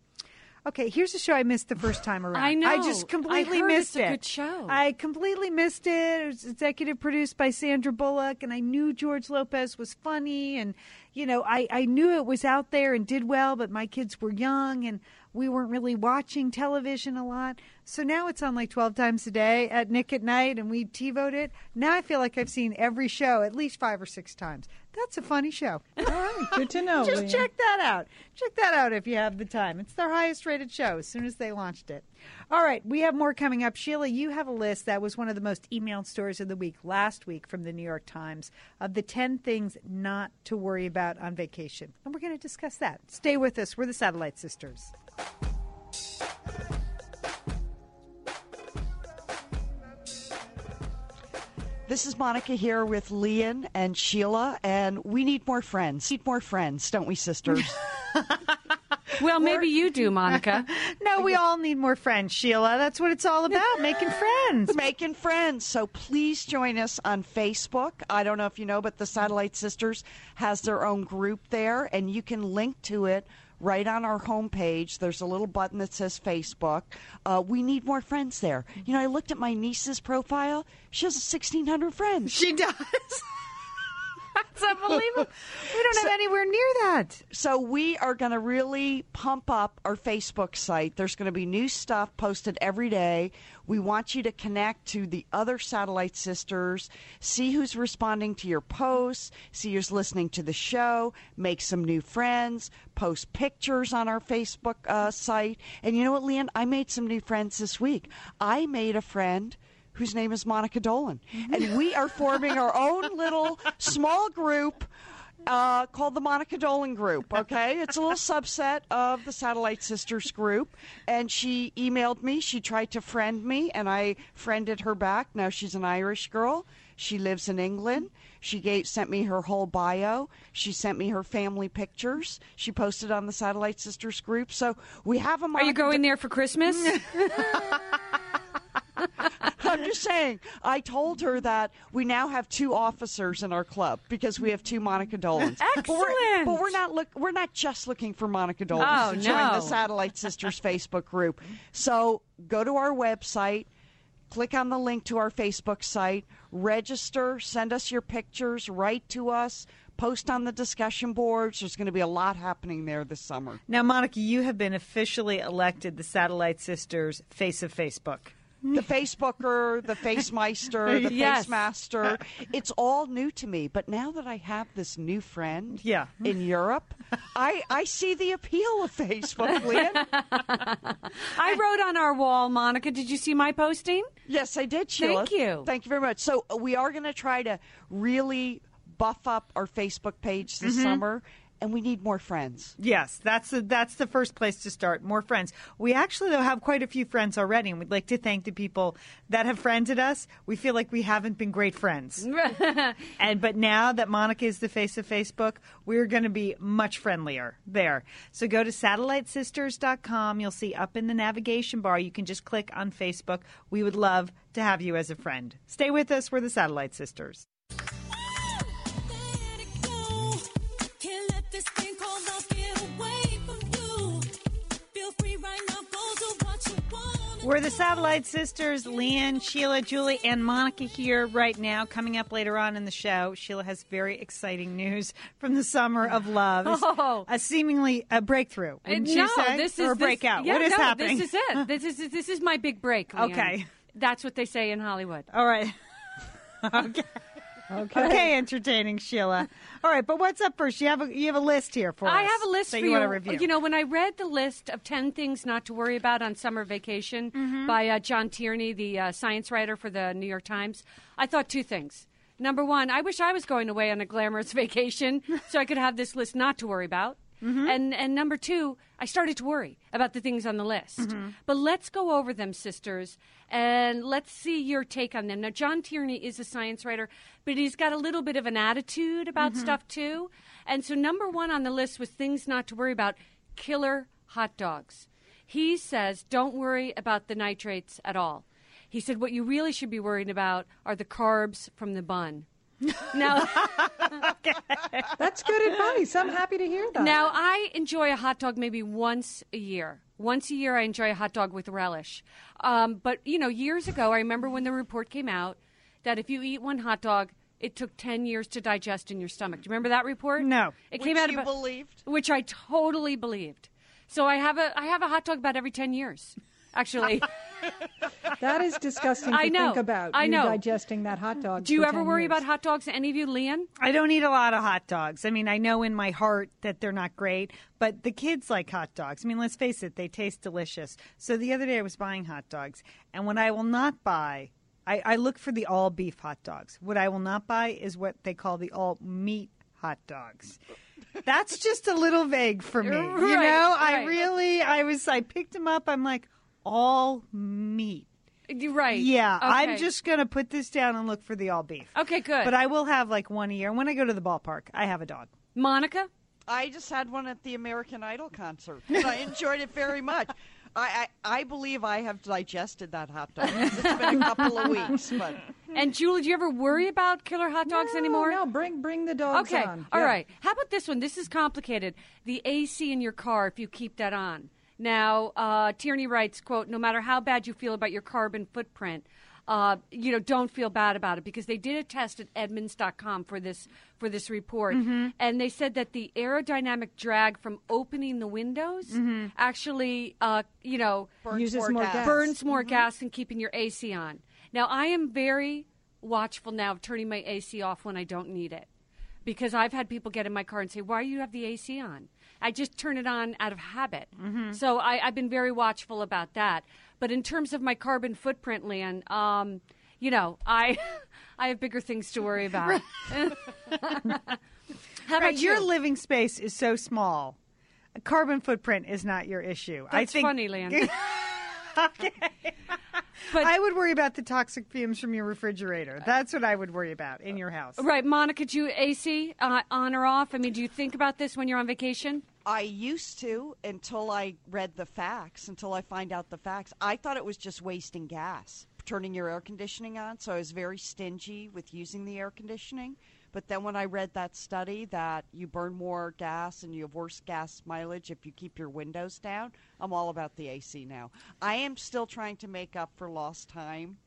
Okay, here's a show I missed the first time around. I know. I just completely I missed it's a it. good show. I completely missed it. It was executive produced by Sandra Bullock, and I knew George Lopez was funny, and you know, I I knew it was out there and did well, but my kids were young and we weren't really watching television a lot. So now it's on like 12 times a day at Nick at Night, and we TiVoed it. Now I feel like I've seen every show at least five or six times. That's a funny show. All right, good to know. Just Lian. check that out. Check that out if you have the time. It's their highest rated show as soon as they launched it. All right, we have more coming up. Sheila, you have a list that was one of the most emailed stories of the week last week from the New York Times of the 10 things not to worry about on vacation. And we're going to discuss that. Stay with us. We're the Satellite Sisters. This is Monica here with Lian and Sheila, and we need more friends. Need more friends, don't we, sisters? Well, maybe you do, Monica. No, we all need more friends, Sheila. That's what it's all about making friends. Making friends. So please join us on Facebook. I don't know if you know, but the Satellite Sisters has their own group there, and you can link to it right on our homepage. There's a little button that says Facebook. Uh, we need more friends there. You know, I looked at my niece's profile. She has 1,600 friends. She does. That's unbelievable. We don't have anywhere near that. So we are going to really pump up our Facebook site. There's going to be new stuff posted every day. We want you to connect to the other satellite sisters, see who's responding to your posts, see who's listening to the show, make some new friends, post pictures on our Facebook uh, site. And you know what, Lian? I made some new friends this week. I made a friend whose name is Monica Dolan. And we are forming our own little small group uh, called the Monica Dolan Group. Okay, it's a little subset of the Satellite Sisters group. And she emailed me. She tried to friend me, and I friended her back. Now she's an Irish girl. She lives in England. She gave, sent me her whole bio. She sent me her family pictures. She posted on the Satellite Sisters group. So we have a. Monica Are you going there for Christmas? I'm just saying. I told her that we now have two officers in our club because we have two Monica Dolans. But we're, Excellent. but we're not look. We're not just looking for Monica Dolans Oh, to join the. Satellite Sisters Facebook group. So go to our website. Click on the link to our Facebook site, register, send us your pictures, write to us, post on the discussion boards. There's going to be a lot happening there this summer. Now, Monica, you have been officially elected the Satellite Sisters face of Facebook. The Facebooker, the Face Meister, the Yes. Face Master. It's all new to me. But now that I have this new friend Yeah. in Europe, I, I see the appeal of Facebook, Lynn. I wrote on our wall, Monica. Did you see my posting? Yes, I did, Sheila. Thank you. Thank you very much. So we are going to try to really buff up our Facebook page this mm-hmm. summer, and we need more friends. Yes, that's the, that's the first place to start. More friends. We actually though have quite a few friends already, and we'd like to thank the people that have friended us. We feel like we haven't been great friends, and but now that Monica is the face of Facebook, we're going to be much friendlier there. So go to satellitesisters.com. You'll see up in the navigation bar. You can just click on Facebook. We would love to have you as a friend. Stay with us. We're the Satellite Sisters. We're the Satellite Sisters, Lian, Sheila, Julie, and Monica here right now. Coming up later on in the show, Sheila has very exciting news from the summer of love. Oh. A seemingly a breakthrough. Uh, wouldn't no, you say? this is or a this- yeah, what is no, happening? This is it. This is this is my big break. Lian. Okay. that's what they say in Hollywood. All right. okay. Okay. Okay, entertaining Sheila. All right, but what's up first? You have a you have a list here for I us I have a list for you, you. review. You know, when I read the list of 10 things not to worry about on summer vacation Mm-hmm. by uh, John Tierney, the uh, science writer for the New York Times, I thought two things. Number one, I wish I was going away on a glamorous vacation so I could have this list not to worry about. Mm-hmm. And and number two, I started to worry about the things on the list. Mm-hmm. But let's go over them, sisters, and let's see your take on them. Now, John Tierney is a science writer, but he's got a little bit of an attitude about Mm-hmm. stuff too. And so, number one on the list was things not to worry about: killer hot dogs. He says, don't worry about the nitrates at all. He said, what you really should be worried about are the carbs from the bun. Now, That's good advice. I'm happy to hear that. now I enjoy a hot dog maybe once a year. Once a year, I enjoy a hot dog with relish. Um, but you know, years ago, I remember when the report came out that if you eat one hot dog, it took ten years to digest in your stomach. Do you remember that report? No. it Which came out you about, believed? which I totally believed. So I have a I have a hot dog about every ten years. Actually, that is disgusting to I know. think about. I you know. digesting that hot dog. do you ever worry years. about hot dogs? Any of you, Lian? I don't eat a lot of hot dogs. I mean, I know in my heart that they're not great, but the kids like hot dogs. I mean, let's face it, they taste delicious. So the other day I was buying hot dogs, and what I will not buy, I, I look for the all beef hot dogs. What I will not buy is what they call the all meat hot dogs. That's just a little vague for me. you Right, know, I really, I was, I picked them up. I'm like, all meat. Right. Yeah, I'm just going to put this down and look for the all beef. okay. Good. But I will have like one a year. When I go to the ballpark, I have a dog. Monica. I just had one at the American Idol concert, and I enjoyed it very much. I, I, I believe I have digested that hot dog. It's been a couple of weeks, but And Julie, do you ever worry about killer hot dogs no, anymore? No, bring bring the dogs Okay. on. all Yeah. right. How about this one? This is complicated. The AC in your car, if you keep that on. Now, uh, Tierney writes, "quote No matter how bad you feel about your carbon footprint." Uh, you know, don't feel bad about it because they did a test at Edmunds.com for this for this report, and they said that the aerodynamic drag from opening the windows actually, uh, you know, burns Uses more, more gas. gas. burns more gas than keeping your AC on. Now, I am very watchful now of turning my AC off when I don't need it because I've had people get in my car and say, Why do you have the AC on? I just turn it on out of habit. So I, I've been very watchful about that. But in terms of my carbon footprint, Lian, um, you know, I, I have bigger things to worry about. How Right, about your living space is so small. Carbon footprint is not your issue. I That's think funny, Lian. okay. But- I would worry about the toxic fumes from your refrigerator. That's what I would worry about in your house. Right, Monica, do you AC uh, on or off? I mean, do you think about this when you're on vacation? I used to until I read the facts, until I find out the facts. I thought it was just wasting gas, turning your air conditioning on. So I was very stingy with using the air conditioning. But then when I read that study that you burn more gas and you have worse gas mileage if you keep your windows down, I'm all about the AC now. I am still trying to make up for lost time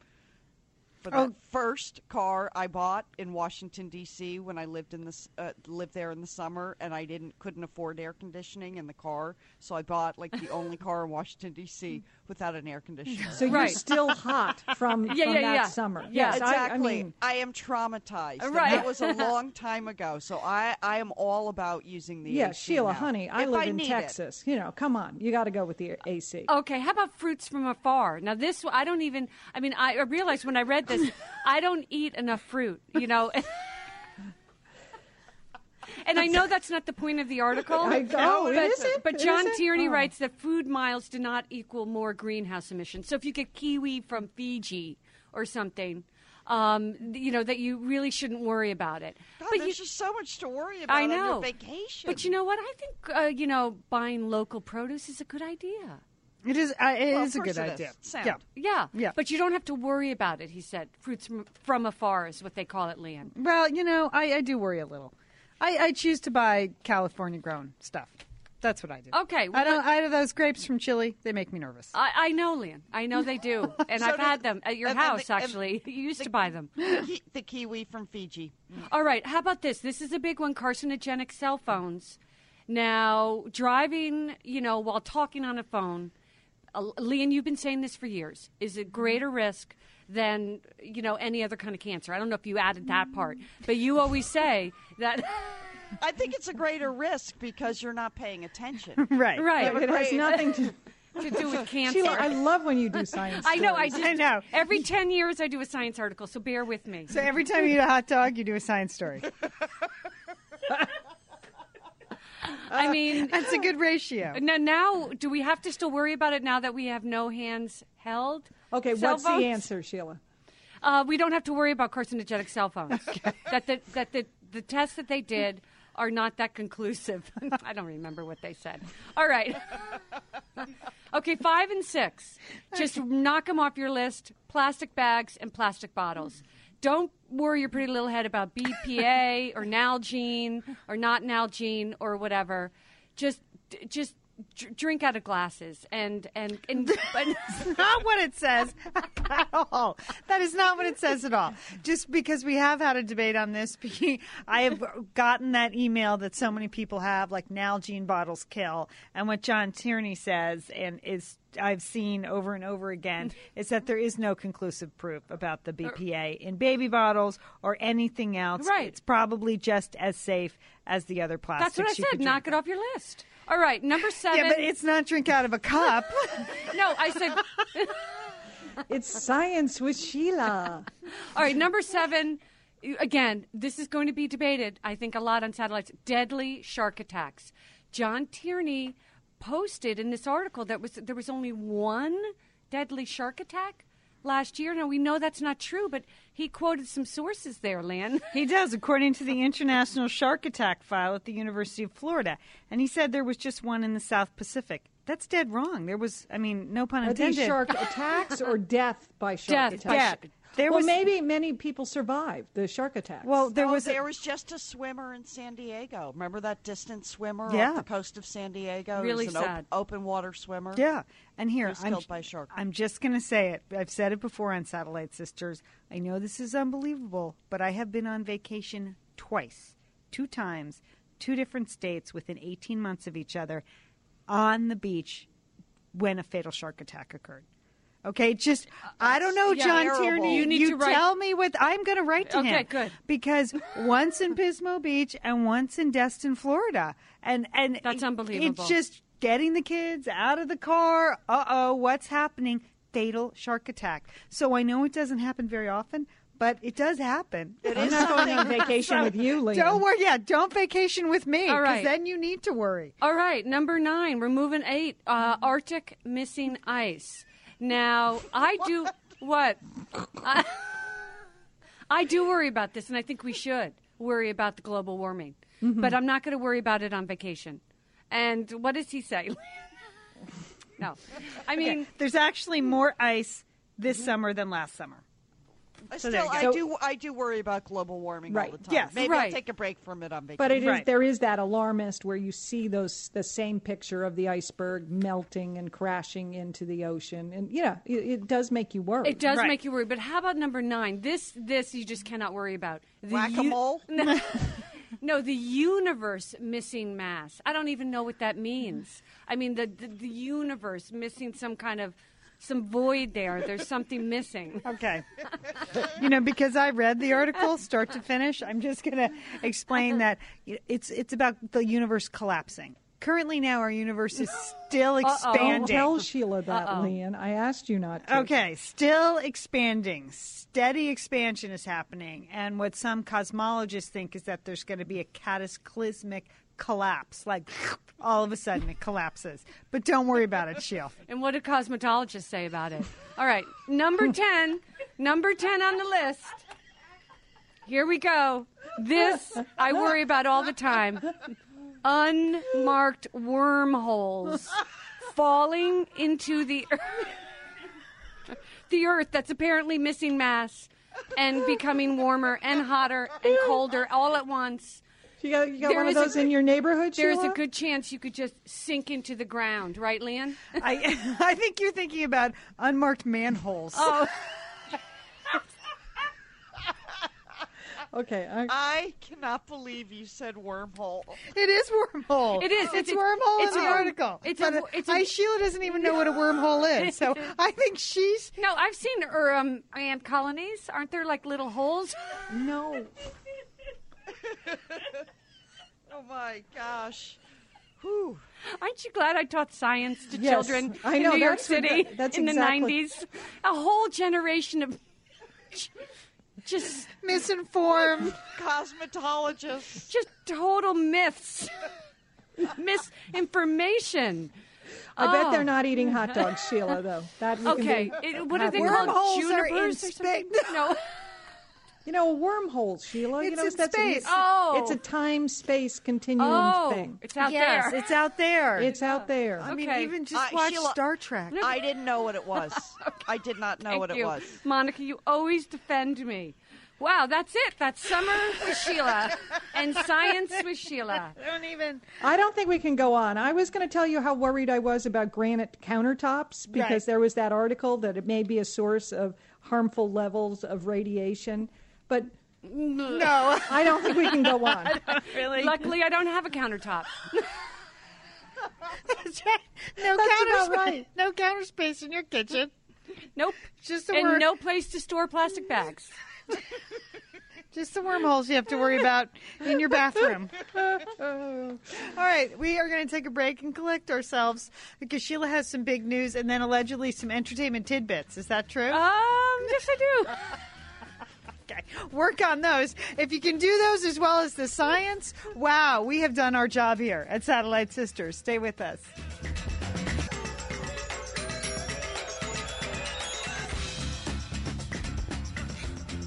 for that Oh. first car I bought in Washington D.C. when I lived in this uh, lived there in the summer, and I didn't couldn't afford air conditioning in the car, so I bought like the only car in Washington D.C. without an air conditioner. So you're still hot from, Yeah, from yeah, that yeah. summer. Yeah, yes, exactly. I, mean, I am traumatized. Right. that was a long time ago. So I, I am all about using the yeah, AC Sheila, now. honey, I If live I in need it. Texas. You know, come on, you got to go with the AC. Okay, how about fruits from afar? Now, this I don't even. I mean, I realized when I read this, I don't eat enough fruit. You know. And I know that's not the point of the article. I- it but, isn't? But John isn't? Tierney Oh. writes that food miles do not equal more greenhouse emissions. So if you get kiwi from Fiji or something, um, you know that you really shouldn't worry about it. God, but there's you, just so much to worry about I on know. your vacation. but you know what? I think uh, you know buying local produce is a good idea. It is. Uh, it Well, is a good it idea. is. Sound. Yeah. Yeah, Yeah. But you don't have to worry about it. He said, "Fruits from, from afar" is what they call it, Lian. Well, you know, I, I do worry a little. I, I choose to buy California grown stuff. That's what I do. Okay, I don't. what- I those grapes from Chile. They make me nervous. I, I know, Lian. I know they do, and So I've had them at your and- and house. the- actually, you used to buy them. the, ki- the kiwi from Fiji. All right, how about this? This is a big one: carcinogenic cell phones. Now, driving, you know, while talking on a phone, uh, Lian, you've been saying this for years, is a greater risk than you know any other kind of cancer. I don't know if you added that part, but you always say that. I think it's a greater risk because you're not paying attention. right. right. It has nothing to. to do with cancer. Sheila, I love when you do science. I know. I just, I know. Every ten years, I do a science article, so bear with me. So every time you eat a hot dog, you do a science story. I mean, That's a good ratio. now, now, do we have to still worry about it now that we have no hands held? Okay, Cell what's phones? the answer, Sheila? Uh, we don't have to worry about carcinogenic cell phones. That the that the the tests that they did are not that conclusive. I don't remember what they said. All right. okay, five and six. Just knock them off your list. Plastic bags and plastic bottles. Don't worry your pretty little head about BPA or Nalgene or not Nalgene or whatever. Just, just dr- drink out of glasses and and and. but, not what it says at all. That is not what it says at all. Just because we have had a debate on this, I have gotten that email that so many people have, like Nalgene bottles kill, and what John Tierney says and is. I've seen over and over again is that there is no conclusive proof about the er BPA in baby bottles or anything else. Right. It's probably just as safe as the other plastics. that's what I said. Knock it off your list. All right, number seven. Yeah, but it's not drink out of a cup. no, I said. It's science with Sheila. All right, number seven. Again, this is going to be debated, I think, a lot on satellites. Deadly shark attacks. John Tierney posted in this article that was there was only one deadly shark attack last year. Now we know that's not true, but he quoted some sources there, Lynn. He does, according to the International Shark Attack file at the University of Florida. And he said there was just one in the South Pacific. That's dead wrong. There was, I mean, no pun Are intended. these shark attacks or death by shark Death by attacks? Death. There well, was- maybe many people survived the shark attacks. Well, there Oh, was a- there was just a swimmer in San Diego. Remember that distant swimmer Yeah. off the coast of San Diego? Really He was an op- sad. open water swimmer. Yeah, and here was I'm, killed by a shark. I'm just going to say it. I've said it before on Satellite Sisters. I know this is unbelievable, but I have been on vacation twice, two times, two different states within 18 months of each other, on the beach when a fatal shark attack occurred. Okay, just I don't know, yeah, John terrible. Tierney. You need to write- tell me what I'm going to write to him. Okay, good. Because once in Pismo Beach and once in Destin, Florida, and and That's unbelievable. It's just getting the kids out of the car. Uh oh, what's happening? Fatal shark attack. So I know it doesn't happen very often, but it does happen. It I'm is not going on something- vacation with you, Leah. Don't worry. Yeah, don't vacation with me. All 'cause right. then you need to worry. All right, number nine. We're moving eight. Uh, Arctic missing ice. Now, I do what? I, I do worry about this, and I think we should worry about the global warming. Mm-hmm. But I'm not going to worry about it on vacation. And what does he say? no, I mean, There's actually more ice this summer than last summer. I So still, I do, I do worry about global warming Right. all the time. Yes. Maybe Right. I'll take a break from it on vacation. But it is Right. there is that alarmist where you see those the same picture of the iceberg melting and crashing into the ocean, and yeah, it, it does make you worry. it does Right. make you worry. But how about number nine? This, this you just cannot worry about. The Whack a mole. No, no, the universe missing mass. I don't even know what that means. I mean, the, the the universe missing some kind of some void there. There's something missing. Okay. you know, because I read the article start to finish, I'm just going to explain that it's it's about the universe collapsing. Currently, now our universe is still Don't expanding. tell Sheila that, Lian. I asked you not to. Okay, still expanding. Steady expansion is happening. And what some cosmologists think is that there's going to be a cataclysmic collapse. Like all of a sudden it collapses. But don't worry about it, Sheila. And what do cosmetologists say about it? All right, number 10, number 10 on the list. Here we go. This I worry about all the time. Unmarked wormholes falling into the earth. the earth that's apparently missing mass and becoming warmer and hotter and colder all at once. You got, you got There one of is a those in your neighborhood, too? There's Sheila? a good chance you could just sink into the ground, right, Lian? I, I think you're thinking about unmarked manholes. Oh, Okay. I, I cannot believe you said wormhole. It is wormhole. It is. It's, It's wormhole it's in a the article. it's a but wo- it's a- I, Sheila doesn't even know what a wormhole is. So I think she's. No, I've seen um, ant colonies. Aren't there like little holes? no. Oh my gosh. Whew. Aren't you glad I taught science to Yes, children I in know, New York that's what- City that's in exactly- the 90s? A whole generation of just Misinformed. cosmetologists, just total myths. Misinformation. I bet Oh. they're not eating hot dogs, Sheila. Though that Okay, it, what are they called? Wormholes are in Junipers or something? space. No. You know, wormholes, Sheila. you It's know, in that's space. It's, Oh. it's a time-space continuum Oh, thing. it's out yes, there. it's out there. It's out there. I mean, even just Uh, watch Sheila- Star Trek. I didn't know what it was. I did not know Thank what you. it was. Monica, you always defend me. Wow, that's it. That's summer with Sheila and science with Sheila. Don't even. I don't think we can go on. I was going to tell you how worried I was about granite countertops because Right. there was that article that it may be a source of harmful levels of radiation. But No, I don't think we can go on. really. Luckily, I don't have a countertop. That's right. No That's counter about space. right. No counter space in your kitchen. Nope. Just the And no place to store plastic bags. just the wormholes you have to worry about in your bathroom. All right, we are going to take a break and collect ourselves because Sheila has some big news and then allegedly some entertainment tidbits. Is that true? Um, yes, I do. Okay, work on those. If you can do those as well as the science, wow, we have done our job here at Satellite Sisters. Stay with us.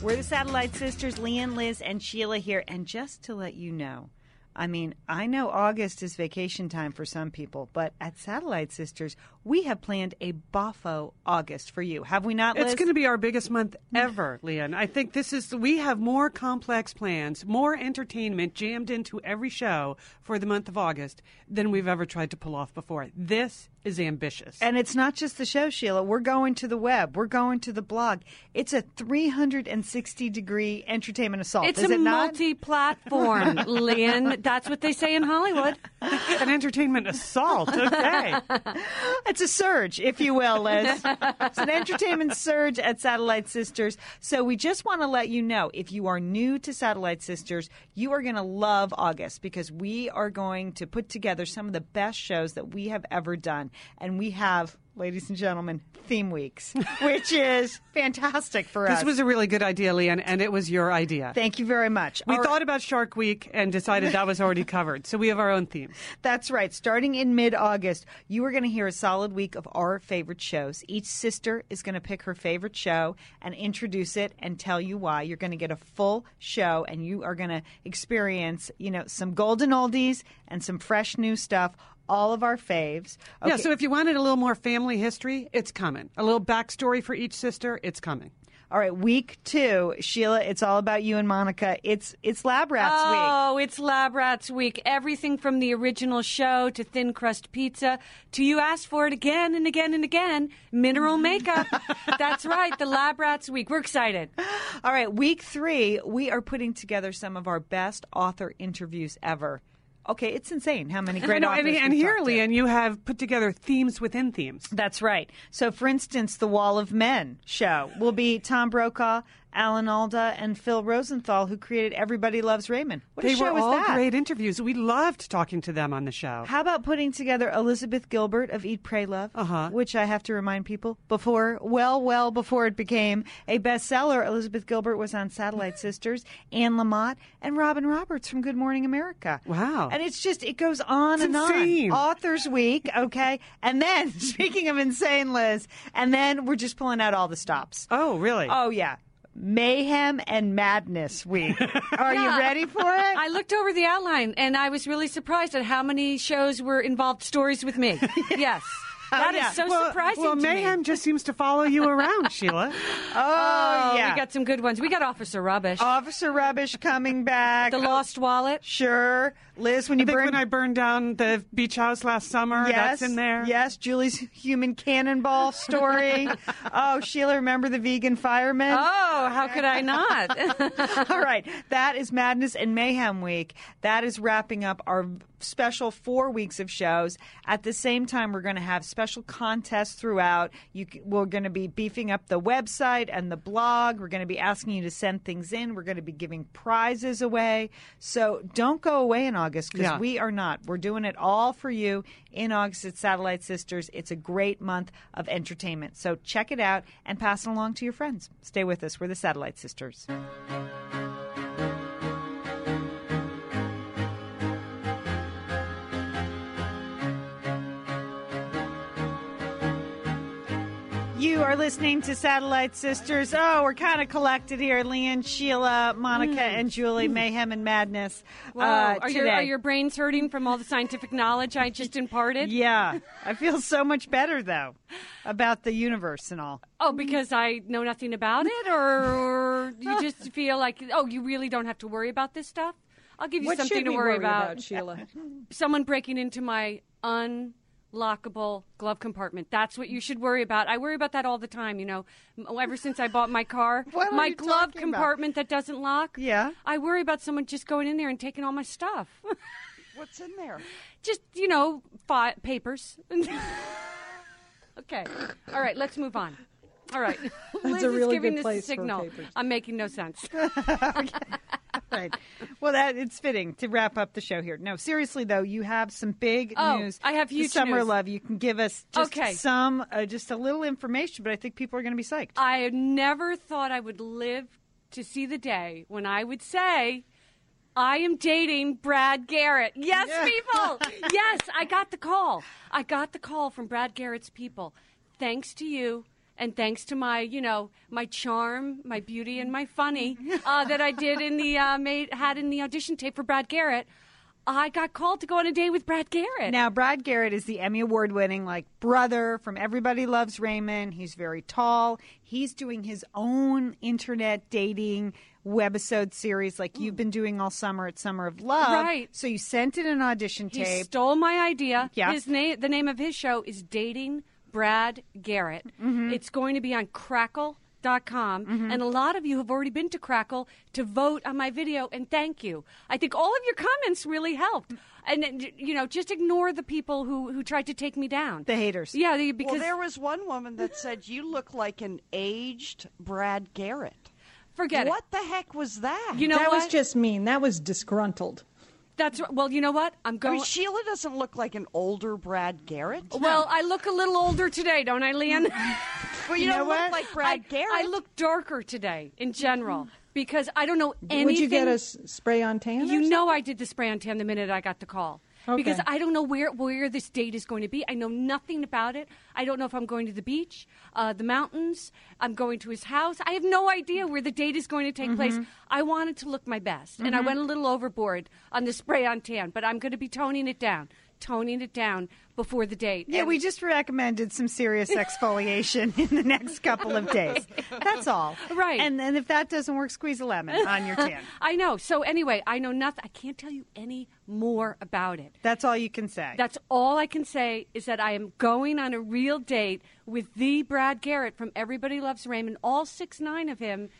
We're the Satellite Sisters, Lian, Liz, and Sheila here. And just to let you know, I mean, I know August is vacation time for some people, but at Satellite Sisters, we have planned a Boffo August for you. Have we not, Liz? It's going to be our biggest month ever, Lian. I think this is, we have more complex plans, more entertainment jammed into every show for the month of August than we've ever tried to pull off before. This is ambitious. And it's not just the show, Sheila. We're going to the web. We're going to the blog. It's a 360 degree entertainment assault. It's is a it multi-platform, Lynn. That's what they say in Hollywood. An entertainment assault. Okay. It's a surge, if you will, Liz. it's an entertainment surge at Satellite Sisters. So we just want to let you know if you are new to Satellite Sisters, you are going to love August because we are going to put together some of the best shows that we have ever done. And we have, ladies and gentlemen, theme weeks, which is fantastic for us. This was a really good idea, Lian, and it was your idea. Thank you very much. we thought about Shark Week and decided that was already covered. So we have our own theme. That's right. Starting in mid August, you are going to hear a solid week of our favorite shows. Each sister is going to pick her favorite show and introduce it and tell you why. You're going to get a full show and you are going to experience, you know, some golden oldies and some fresh new stuff. All of our faves. Yeah, so if you wanted a little more family history, it's coming. A little backstory for each sister, it's coming. All right, week two, Sheila. It's all about you and Monica. It's it's Lab Rats week. Oh, it's Lab Rats Week. Everything from the original show to thin crust pizza to you asked for it again and again and again, mineral makeup. That's right, the Lab Rats Week. We're excited. All right, week three, we are putting together some of our best author interviews ever. Okay, it's insane how many great know, authors and, and here. Lian, you have put together themes within themes. That's right. So, for instance, the Wall of Men show will be Tom Brokaw, Alan Alda, and Phil Rosenthal, who created Everybody Loves Raymond. What a they show were was all that? great interviews. We loved talking to them on the show. How about putting together Elizabeth Gilbert of Eat, Pray, Love, Uh-huh. which I have to remind people before, well, well before it became a bestseller, Elizabeth Gilbert was on Satellite Sisters, Anne Lamott, and Robin Roberts from Good Morning America. Wow. And it's just, it goes on It's and insane. on. Authors Week, okay? And then, speaking of insane, Liz, and then we're just pulling out all the stops. Oh, really? Oh, yeah. Mayhem and Madness Week. Are you ready for it? I looked over the outline and I was really surprised at how many shows were involved stories with me. Yes. Oh, that is yeah. so well, surprising well Mayhem me. just seems to follow you around, Sheila. oh, oh yeah. We got some good ones. We got Officer Rubbish, Officer Rubbish coming back. The Lost Wallet. Sure. Liz, when you I think burn when I burned down the beach house last summer, yes, that's in there. Yes, Julie's human cannonball story. oh, Sheila, remember the vegan fireman? Oh, how could I not? All right, that is Madness and Mayhem Week. That is wrapping up our special four weeks of shows. At the same time, we're going to have special contests throughout. You, we're going to be beefing up the website and the blog. We're going to be asking you to send things in. We're going to be giving prizes away. So don't go away in August because Yeah. we are not. We're doing it all for you in August at Satellite Sisters. It's a great month of entertainment. So check it out and pass it along to your friends. Stay with us. We're the Satellite Sisters. You are listening to Satellite Sisters. Oh, we're kind of collected here. Lian, Sheila, Monica, and Julie, Mayhem and Madness. Wow. uh, are, your, are your brains hurting from all the scientific knowledge I just imparted? Yeah. I feel so much better, though, about the universe and all. Oh, because I know nothing about it, or you just feel like, oh, you really don't have to worry about this stuff? I'll give you What something to worry worry about. about, Sheila? Someone breaking into my unlockable glove compartment. That's what you should worry about. I worry about that all the time, you know. Oh, ever since I bought my car, my glove talking about? compartment that doesn't lock. Yeah. I worry about someone just going in there and taking all my stuff. What's in there? just, you know, fi- papers. okay. All right, let's move on. All right. Liz a is giving good place a signal. I'm making no sense. Right. Well, that it's fitting to wrap up the show here. No, seriously though, you have some big Oh, news. I have huge summer news. love. You can give us just Okay. some, uh, just a little information, but I think people are going to be psyched. I never thought I would live to see the day when I would say, I am dating Brad Garrett. Yes, people. yes, I got the call. I got the call from Brad Garrett's people. Thanks to you. And thanks to my, you know, my charm, my beauty, and my funny uh, that I did in the uh, made had in the audition tape for Brad Garrett, I got called to go on a date with Brad Garrett. Now, Brad Garrett is the Emmy Award winning like brother from Everybody Loves Raymond. He's very tall. He's doing his own internet dating webisode series like you've been doing all summer at Summer of Love. Right. So you sent in an audition He tape. stole my idea. Yeah. His name, the name of his show is Dating Brad Garrett. Mm-hmm. It's going to be on Crackle.com, and a lot of you have already been to Crackle to vote on my video, and thank you. I think all of your comments really helped. And and, you know, just ignore the people who who tried to take me down. the haters. yeah, they- because well, there was one woman that said you look like an aged Brad Garrett. forget what the heck was that? You know that what? was just mean. That was disgruntled. That's right. well. You know what? I'm I going. mean, Sheila doesn't look like an older Brad Garrett. well, I look a little older today, don't I, Lian? well, you, know don't what? look like Brad I, Garrett. I look darker today in general because I don't know anything. Would you get a spray on tan? or You know I did the spray on tan the minute I got the call. Because I don't know where, where this date is going to be. I know nothing about it. I don't know if I'm going to the beach, uh, the mountains. I'm going to his house. I have no idea where the date is going to take place. Mm-hmm. I wanted to look my best, and I went a little overboard on the spray on tan, but I'm going to be toning it down, toning it down before the date. Yeah, And- we just recommended some serious exfoliation in the next couple of days. That's all. Right. And then if that doesn't work, squeeze a lemon on your tan. I know. So anyway, I know nothing. I can't tell you any more about it. That's all you can say. That's all I can say is that I am going on a real date with the Brad Garrett from Everybody Loves Raymond, all six nine of him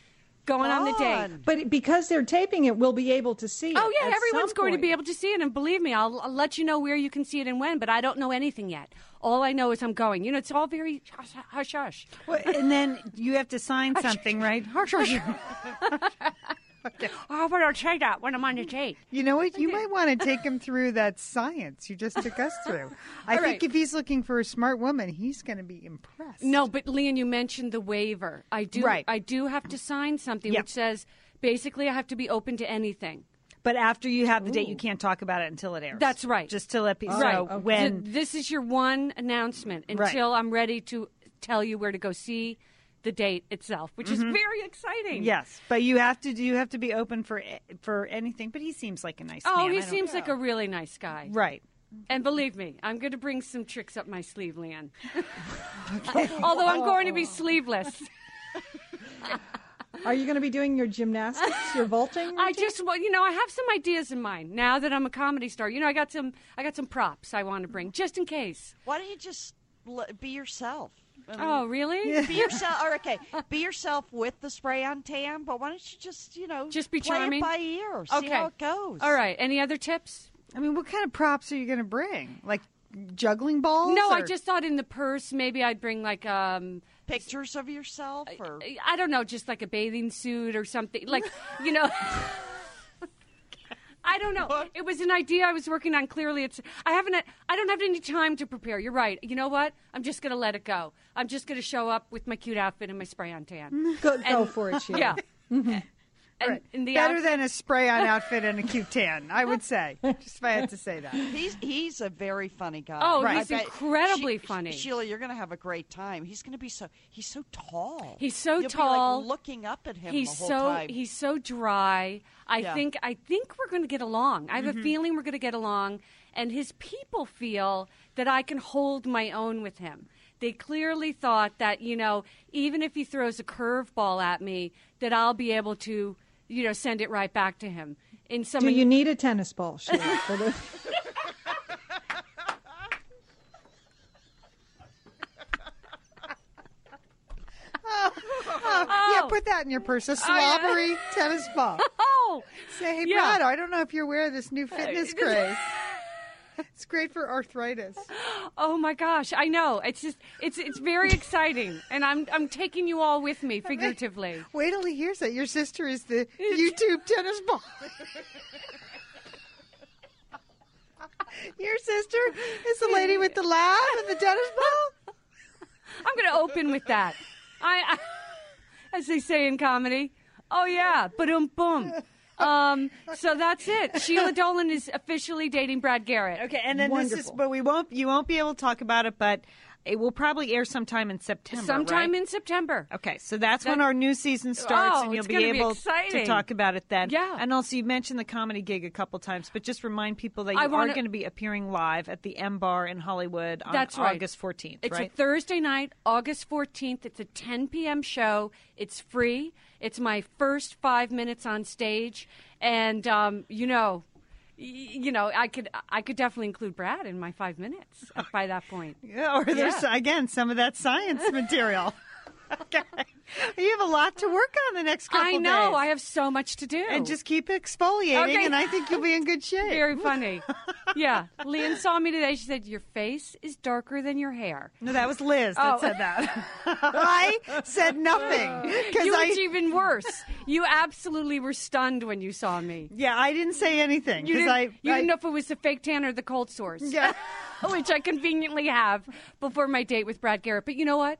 going on the date. Fun. But because they're taping it, we'll be able to see. Oh yeah, at everyone's some going to be able to see it, and believe me, I'll, I'll let you know where you can see it and when. But I don't know anything yet. All I know is I'm going. You know, it's all very hush hush. hush. Well, and then you have to sign something, right? Hush, hush. Oh, but I'll try that when I'm on the date. You know what? You might want to take him through that science you just took us through. I All think right. if he's looking for a smart woman, he's going to be impressed. No, but Lian, you mentioned the waiver. I do. Right. I do have to sign something Yep. which says basically I have to be open to anything. But after you have the date, you can't talk about it until it airs. That's right. Just to let people right. so when Th- this is your one announcement until I'm ready to tell you where to go see the date itself, which is mm-hmm. very exciting. Yes, but you have to you have to be open for for anything. But he seems like a nice Oh, man. he I don't- seems like a really nice guy. right. And believe me, I'm going to bring some tricks up my sleeve, Lian. Although I'm going to be sleeveless. Are you going to be doing your gymnastics, your vaulting? I just, well, you know, I have some ideas in mind now that I'm a comedy star. You know, I got some, I got some props I want to bring just in case. Why don't you just be yourself? I mean, Oh, really? Be yourself. Or okay, be yourself with the spray on tan. But why don't you just, you know, Just be play charming? it by ear? See Okay. how it goes. All right. Any other tips? I mean, what kind of props are you going to bring? Like juggling balls? No, I just thought in the purse maybe I'd bring like um Pictures of yourself, or I don't know, just like a bathing suit or something. Like, you know. I don't know. It was an idea I was working on. Clearly, it's. I haven't. I don't have any time to prepare. You're right. You know what? I'm just gonna let it go. I'm just gonna show up with my cute outfit and my spray on tan. go, go for it, Sheila. Yeah. Mm-hmm. And Right. in the Better outfit- than a spray-on outfit and a cute tan, I would say. Just if I had to say that. He's he's a very funny guy. Oh, I he's bet- incredibly She- funny. Sheila, you're going to have a great time. He's going to be so he's so tall. He's so You'll be, like, tall. looking up at him he's the whole so time. he's so dry. I Yeah. think I think we're going to get along. I have Mm-hmm. a feeling we're going to get along, and his people feel that I can hold my own with him. They clearly thought that you know, even if he throws a curveball at me, that I'll be able to you know send it right back to him. In some Do you need a tennis ball, Sheila? for the- oh, Yeah, oh. put that in your purse. A slobbery tennis ball. oh, Say, hey, Yeah. Brad, I don't know if you're aware of this new uh, fitness craze. It's great for arthritis. oh my gosh! I know it's just it's it's very exciting, and I'm I'm taking you all with me figuratively. Wait till he hears that. Your sister is the YouTube tennis ball. Your sister is the lady with the laugh and the tennis ball? I'm going to open with that. I, I, as they say in comedy. Oh yeah, boom boom. Um, so that's it. Sheila Dolan is officially dating Brad Garrett. Okay, and then this is, but we won't, you won't be able to talk about it, but it will probably air sometime in September. Sometime right? in September. Okay, so that's when our new season starts, Oh, and you'll be gonna be able to talk about it then. Yeah. And also, you mentioned the comedy gig a couple times, but just remind people that you I are wanna- going to be appearing live at the M Bar in Hollywood on That's right. August 14th, It's right? a Thursday night, August 14th. It's a 10 p.m. show. It's free. It's my first five minutes on stage, and um, you know, y- you know, I could I could definitely include Brad in my five minutes by that point. Yeah, or there's Yeah. again some of that science material. Okay, you have a lot to work on the next couple. I know. days. I have so much to do. and just keep exfoliating, Okay. and I think you'll be in good shape. very funny. yeah, Lian saw me today. She said, "Your face is darker than your hair." No, that was Liz that Oh. said that. I said nothing You I. even worse. You absolutely were stunned when you saw me. yeah, I didn't say anything You, didn't, I. you I- didn't know if it was the fake tan or the cold sores. Yeah. which I conveniently have before my date with Brad Garrett. But you know what?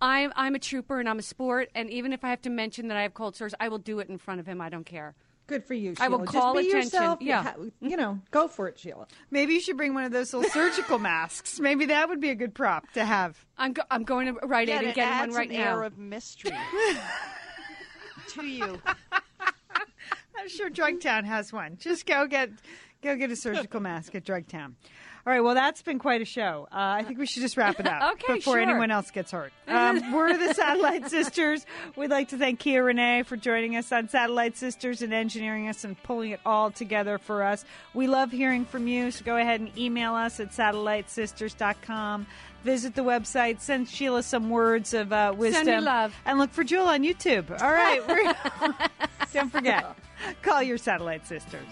I'm I'm a trooper and I'm a sport, and even if I have to mention that I have cold sores, I will do it in front of him. I don't care. Good for you, I Sheila. will Just call be attention. yourself. You Yeah. You know, go for it, Sheila. Maybe you should bring one of those little surgical masks. Maybe that would be a good prop to have. I'm go- I'm going to Rite Aid Yeah, and it getting adds one right an now. air of mystery to you. I'm sure Drugtown has one. Just go get go get a surgical mask at Drugtown. All right. Well, that's been quite a show. Uh, I think we should just wrap it up Okay, before sure. anyone else gets hurt. Um, we're the Satellite Sisters. We'd like to thank Kia Renee for joining us on Satellite Sisters and engineering us and pulling it all together for us. We love hearing from you, so go ahead and email us at satellitesisters.com. Visit the website, send Sheila some words of uh, wisdom, love. and look for Jewel on YouTube. All right, we're, don't forget, call your Satellite Sisters.